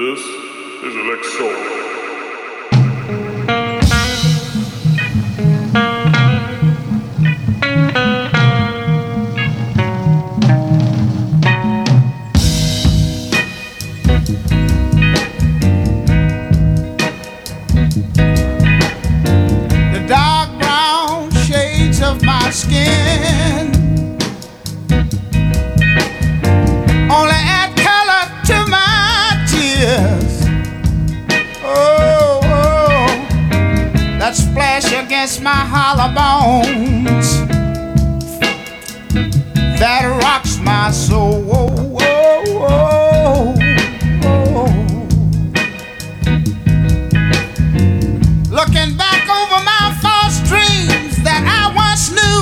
This is Alexo. Against my hollow bones that rocks my soul. Oh, oh, oh. Looking back over my false dreams that I once knew.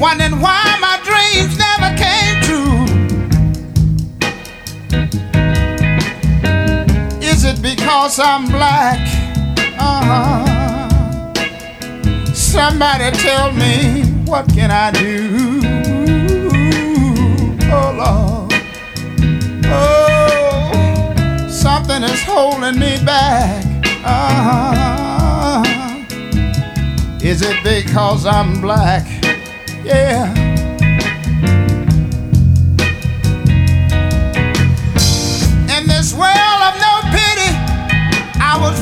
Wondering why my dreams never came true. Is it because I'm black? Uh-huh. Somebody tell me what can I do? Oh Lord. Oh, something is holding me back. Uh, is it because I'm black? Yeah. In this world of no pity, I was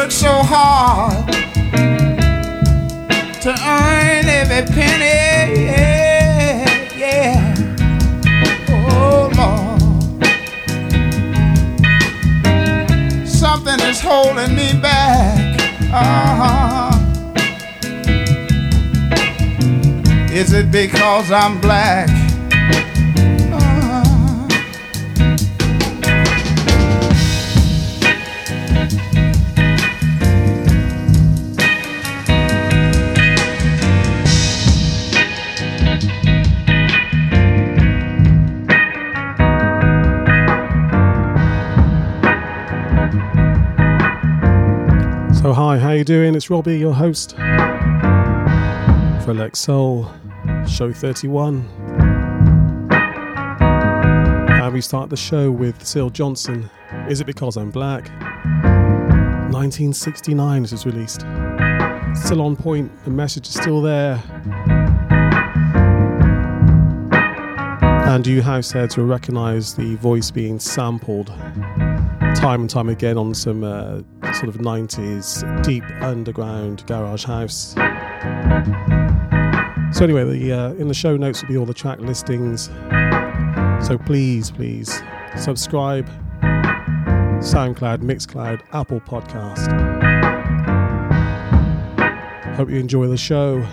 worked so hard to earn every penny. Yeah, yeah. Oh Lord, something is holding me back. Uh-huh. Is it because I'm black? You doing? It's Robbie, your host for Lex Soul, show 31. And we start the show with Syl Johnson. Is it because I'm black? 1969 it was released. Still on point, the message is still there. And you househeads will recognise the voice being sampled time and time again on some uh, sort of 90s deep underground garage house. So anyway, the uh, in the show notes will be all the track listings. So please, please subscribe. SoundCloud, Mixcloud, Apple Podcast. Hope you enjoy the show.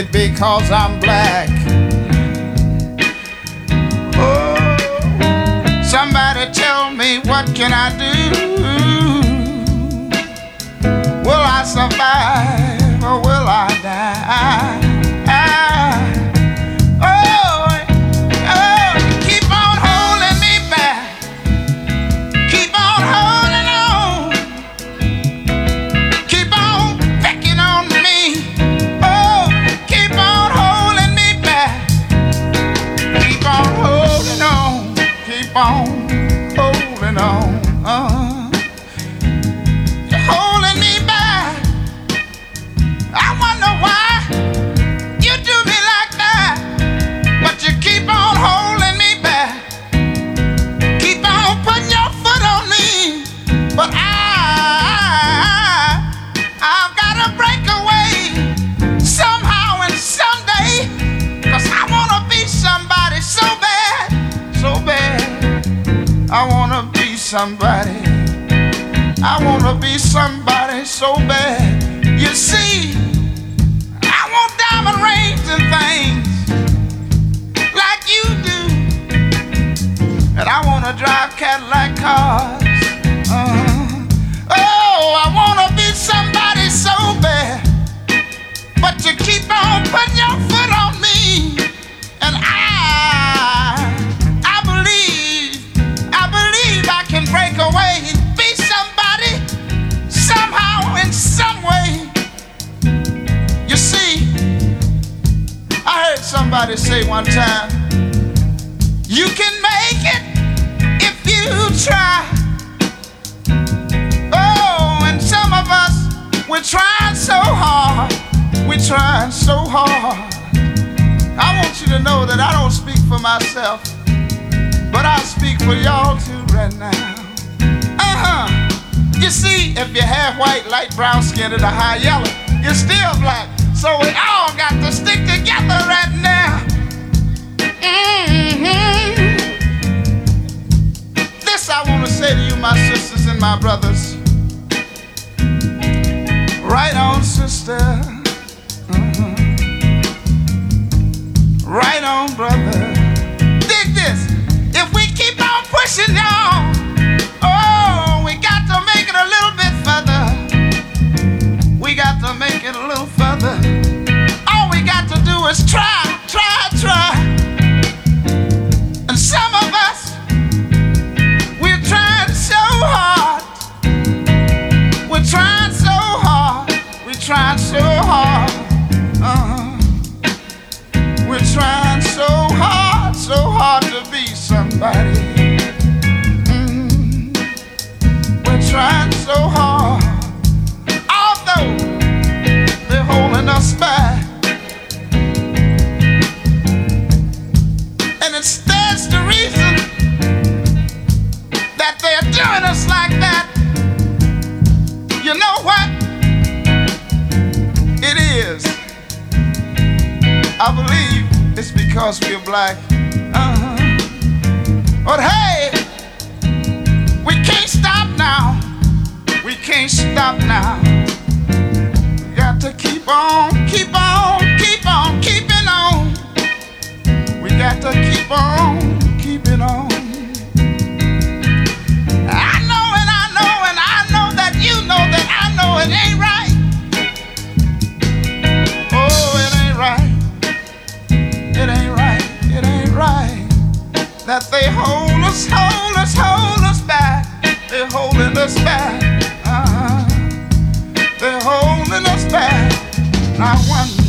It because I'm black? Oh, Somebody tell me what can I do? Trying so hard. I want you to know that I don't speak for myself, but I speak for y'all too right now. Uh huh. You see, if you have white, light brown skin, and a high yellow, you're still black. So we all got to stick together right now. hmm This I want to say to you, my sisters and my brothers. Right on, sister. Right on, brother. Dig this. If we keep on pushing y'all, oh, we got to make it a little bit further. We got to make it a little further. All we got to do is try, try, somebody. Mhm. We're trying so hard. Although they're holding us back. And it stands to reason that they're doing us like that. You know what? It is. I believe it's because we're black. But hey, we can't stop now. We can't stop now. We got to keep on, keep on, keep on, keeping on. We got to keep on, keeping on. I know and I know and I know that you know that I know it ain't right. That they hold us, hold us, hold us back. They're holding us back. Uh-huh. They're holding us back. I wonder.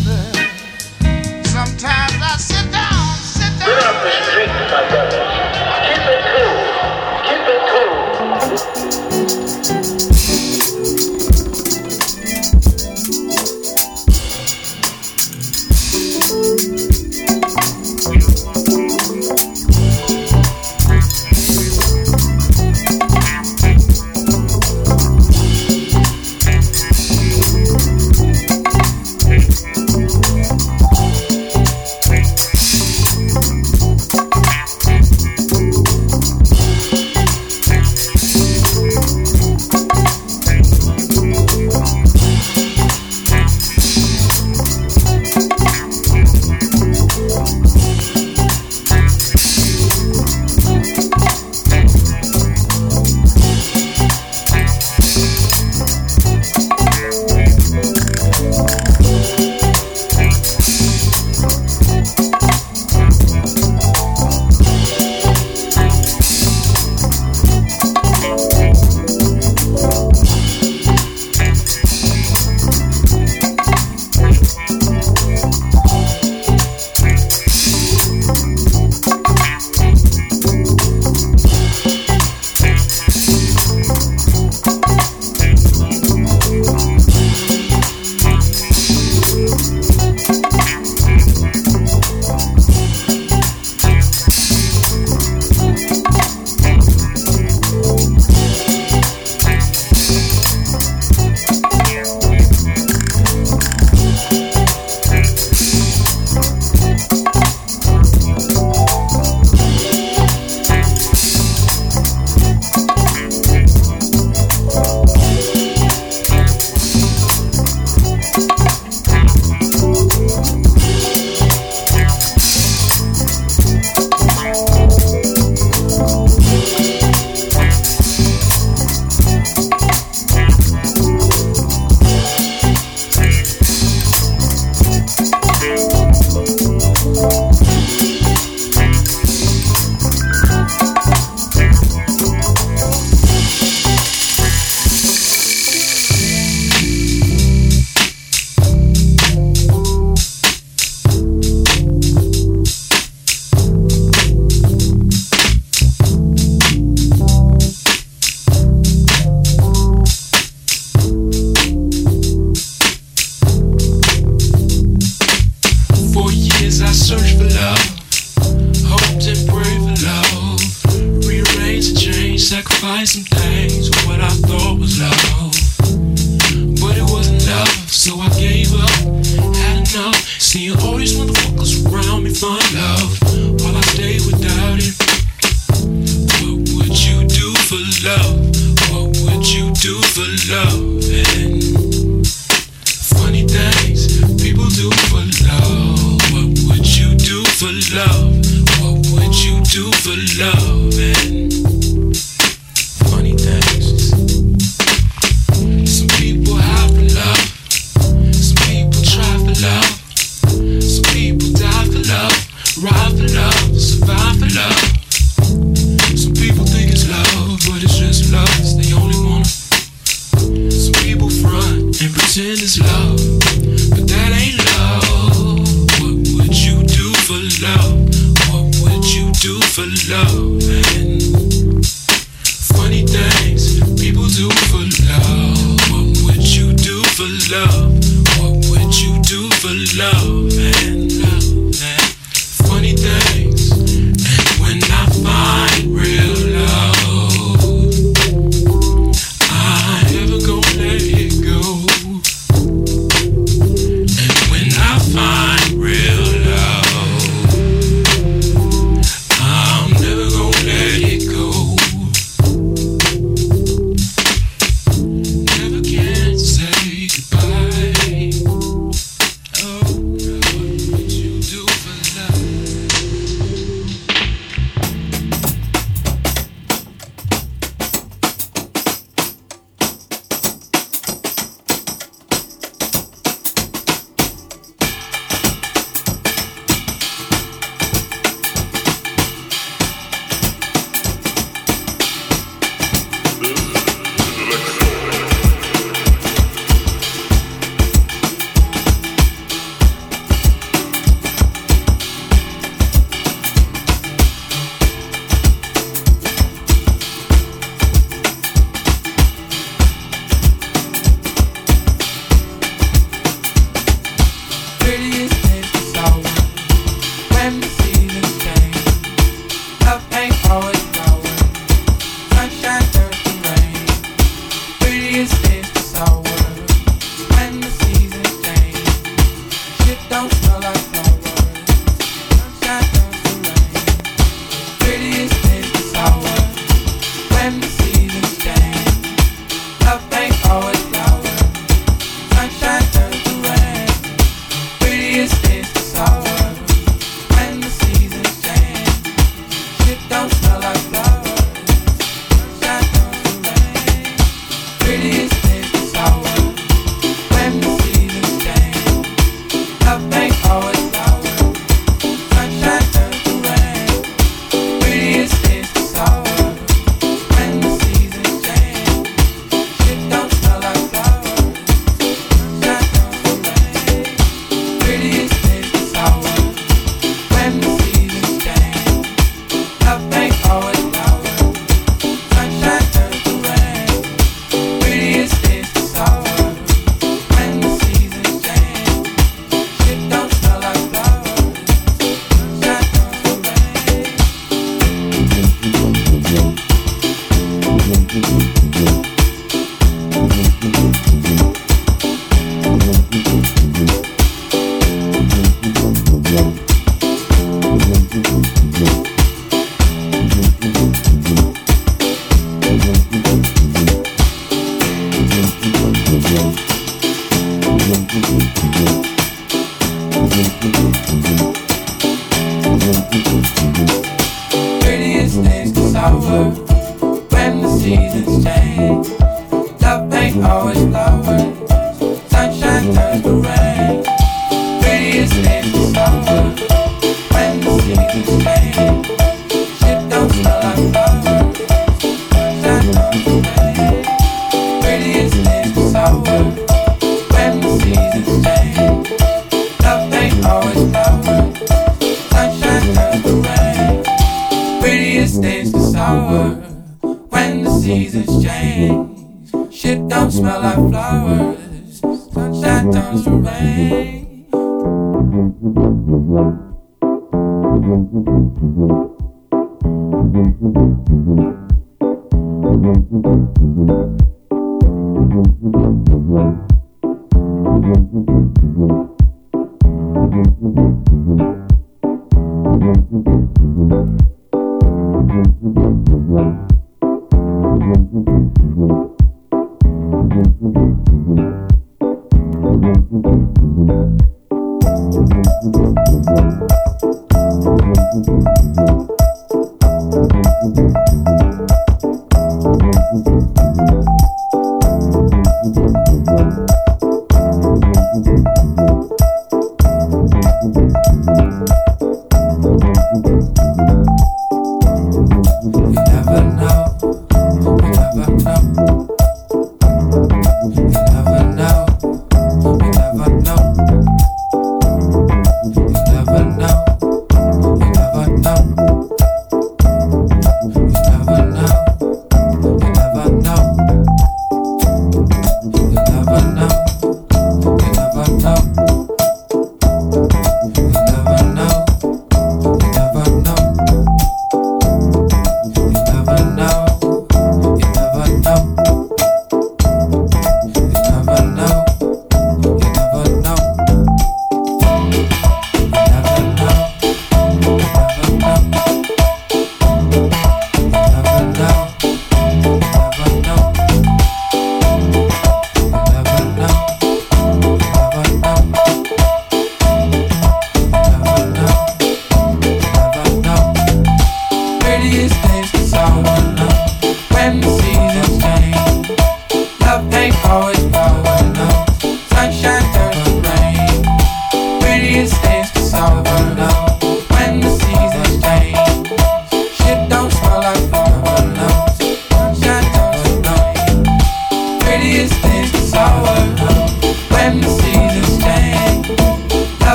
Front and pretend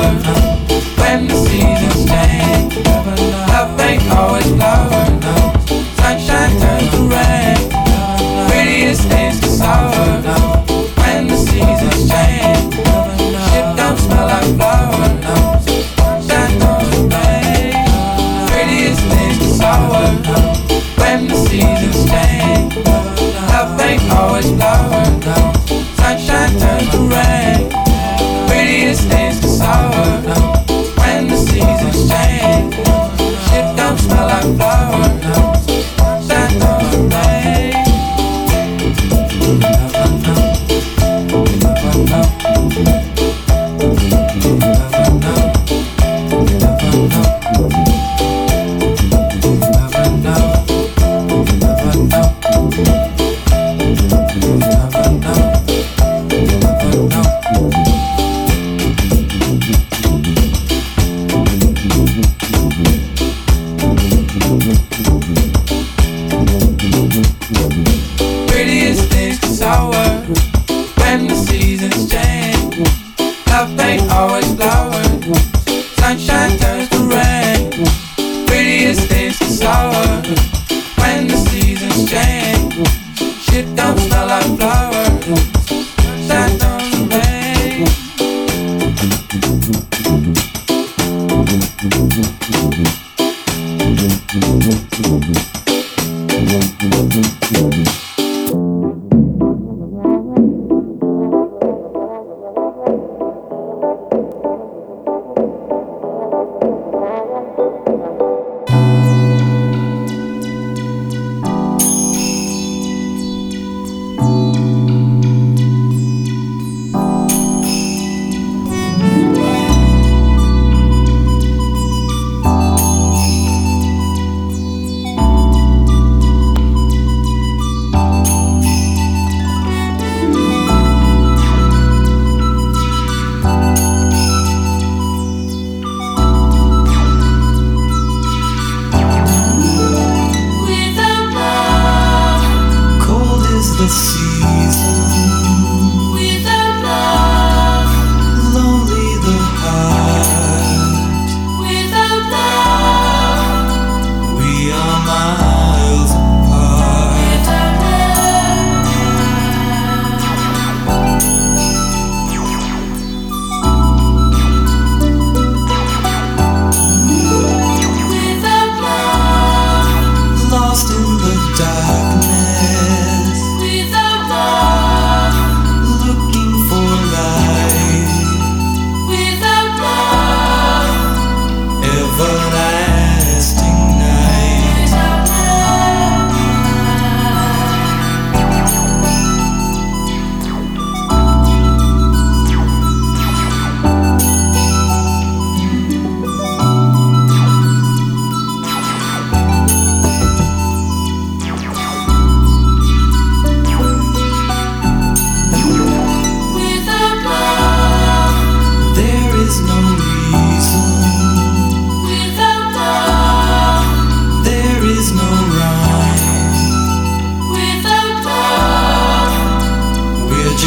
love.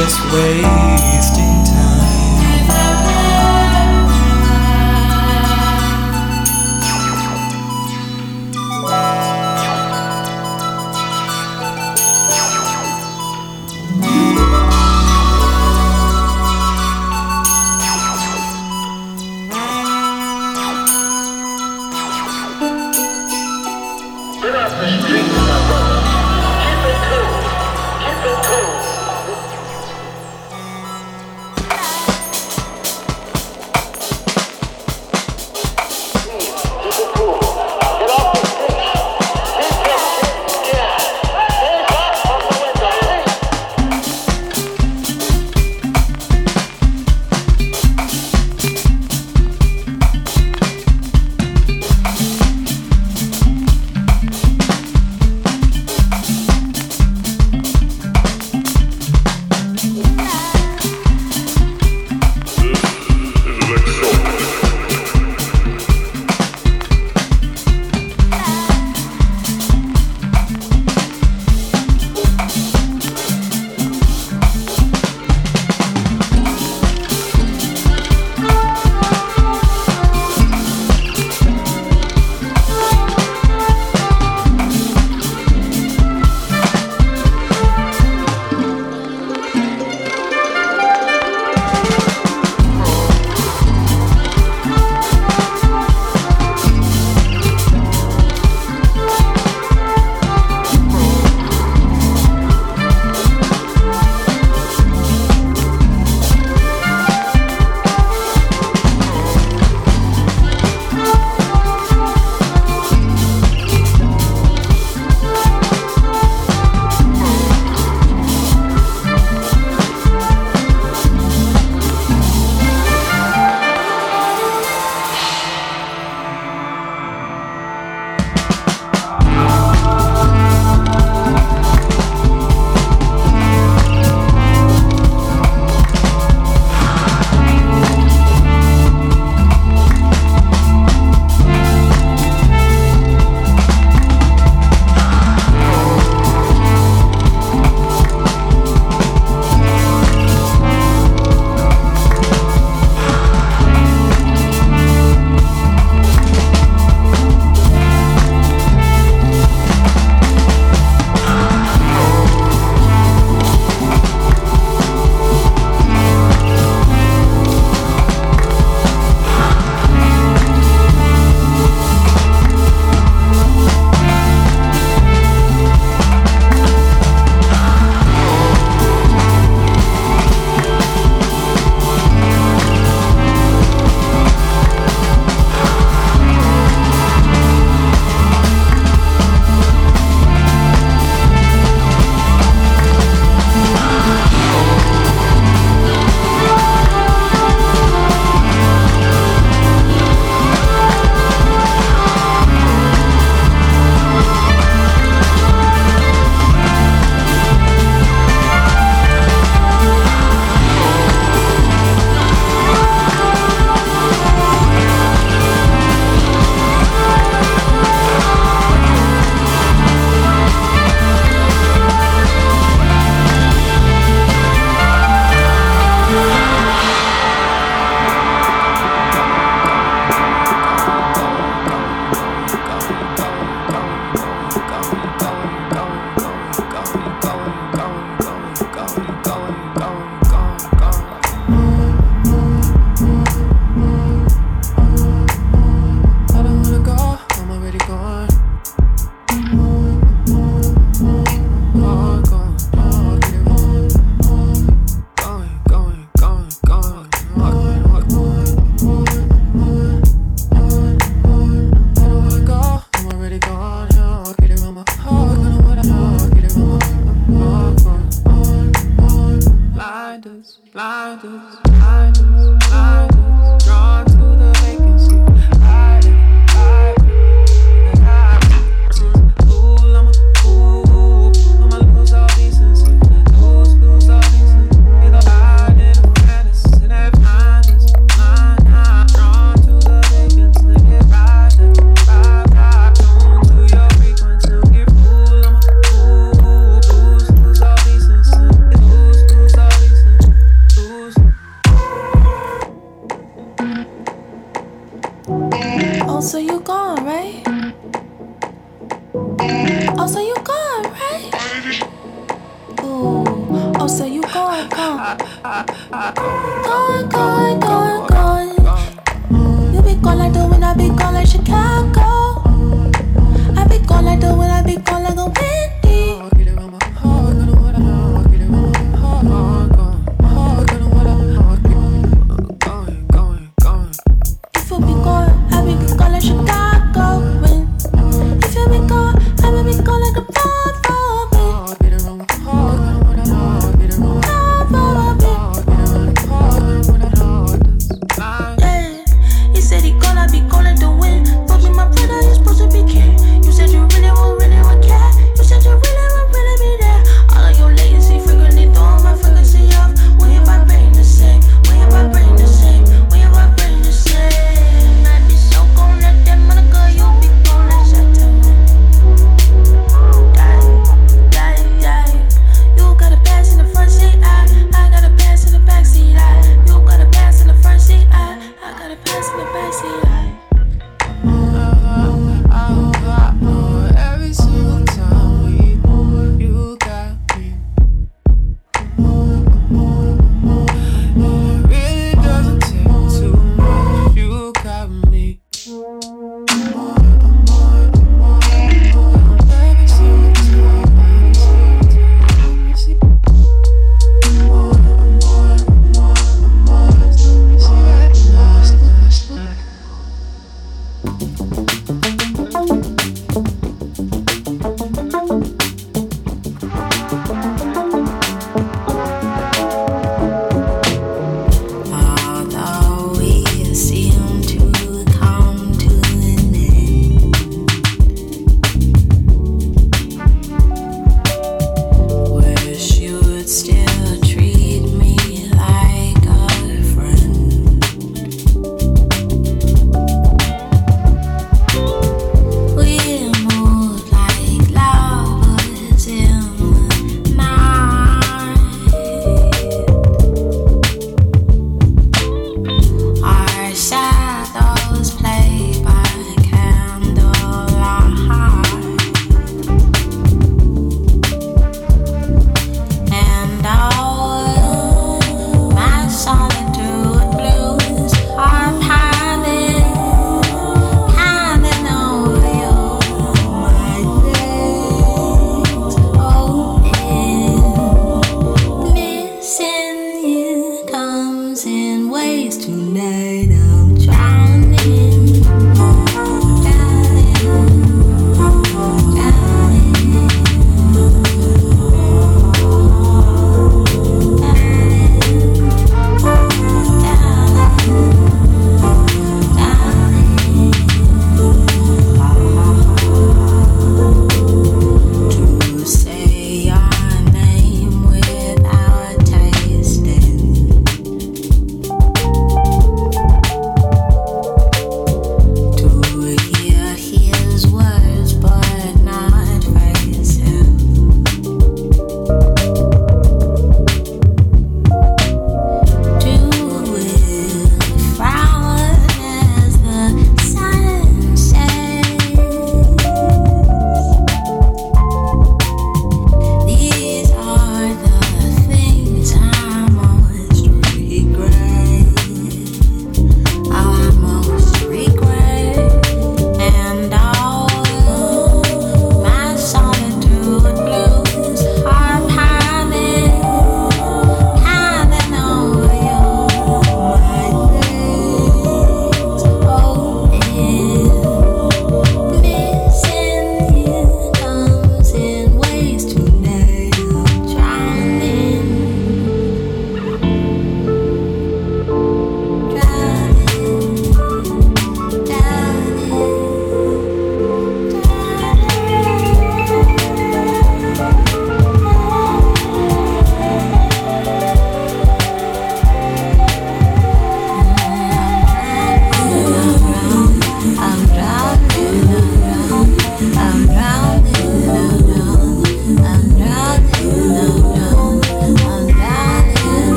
Just wasting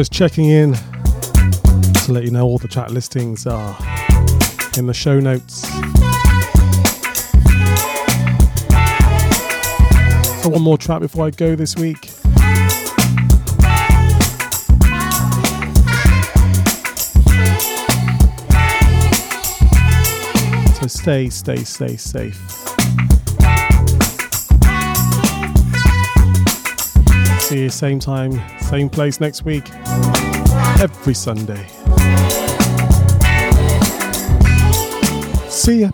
Just checking in to let you know all the chat listings are in the show notes. So, one more track before I go this week. So, stay, stay, stay safe. See you same time, same place next week. Every Sunday. See ya.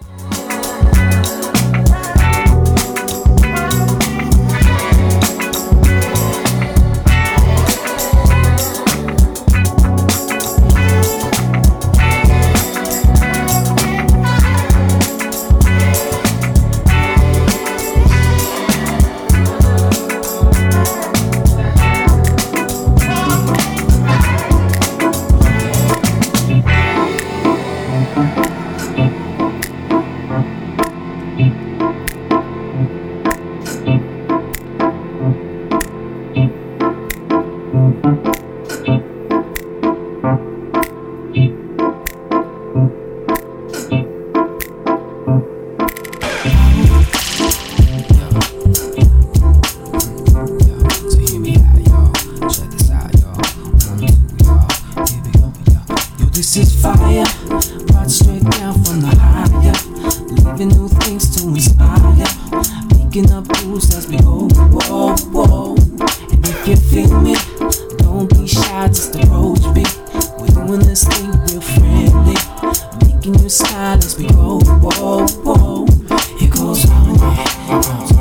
in the as We roll, roll, roll. It goes on and on.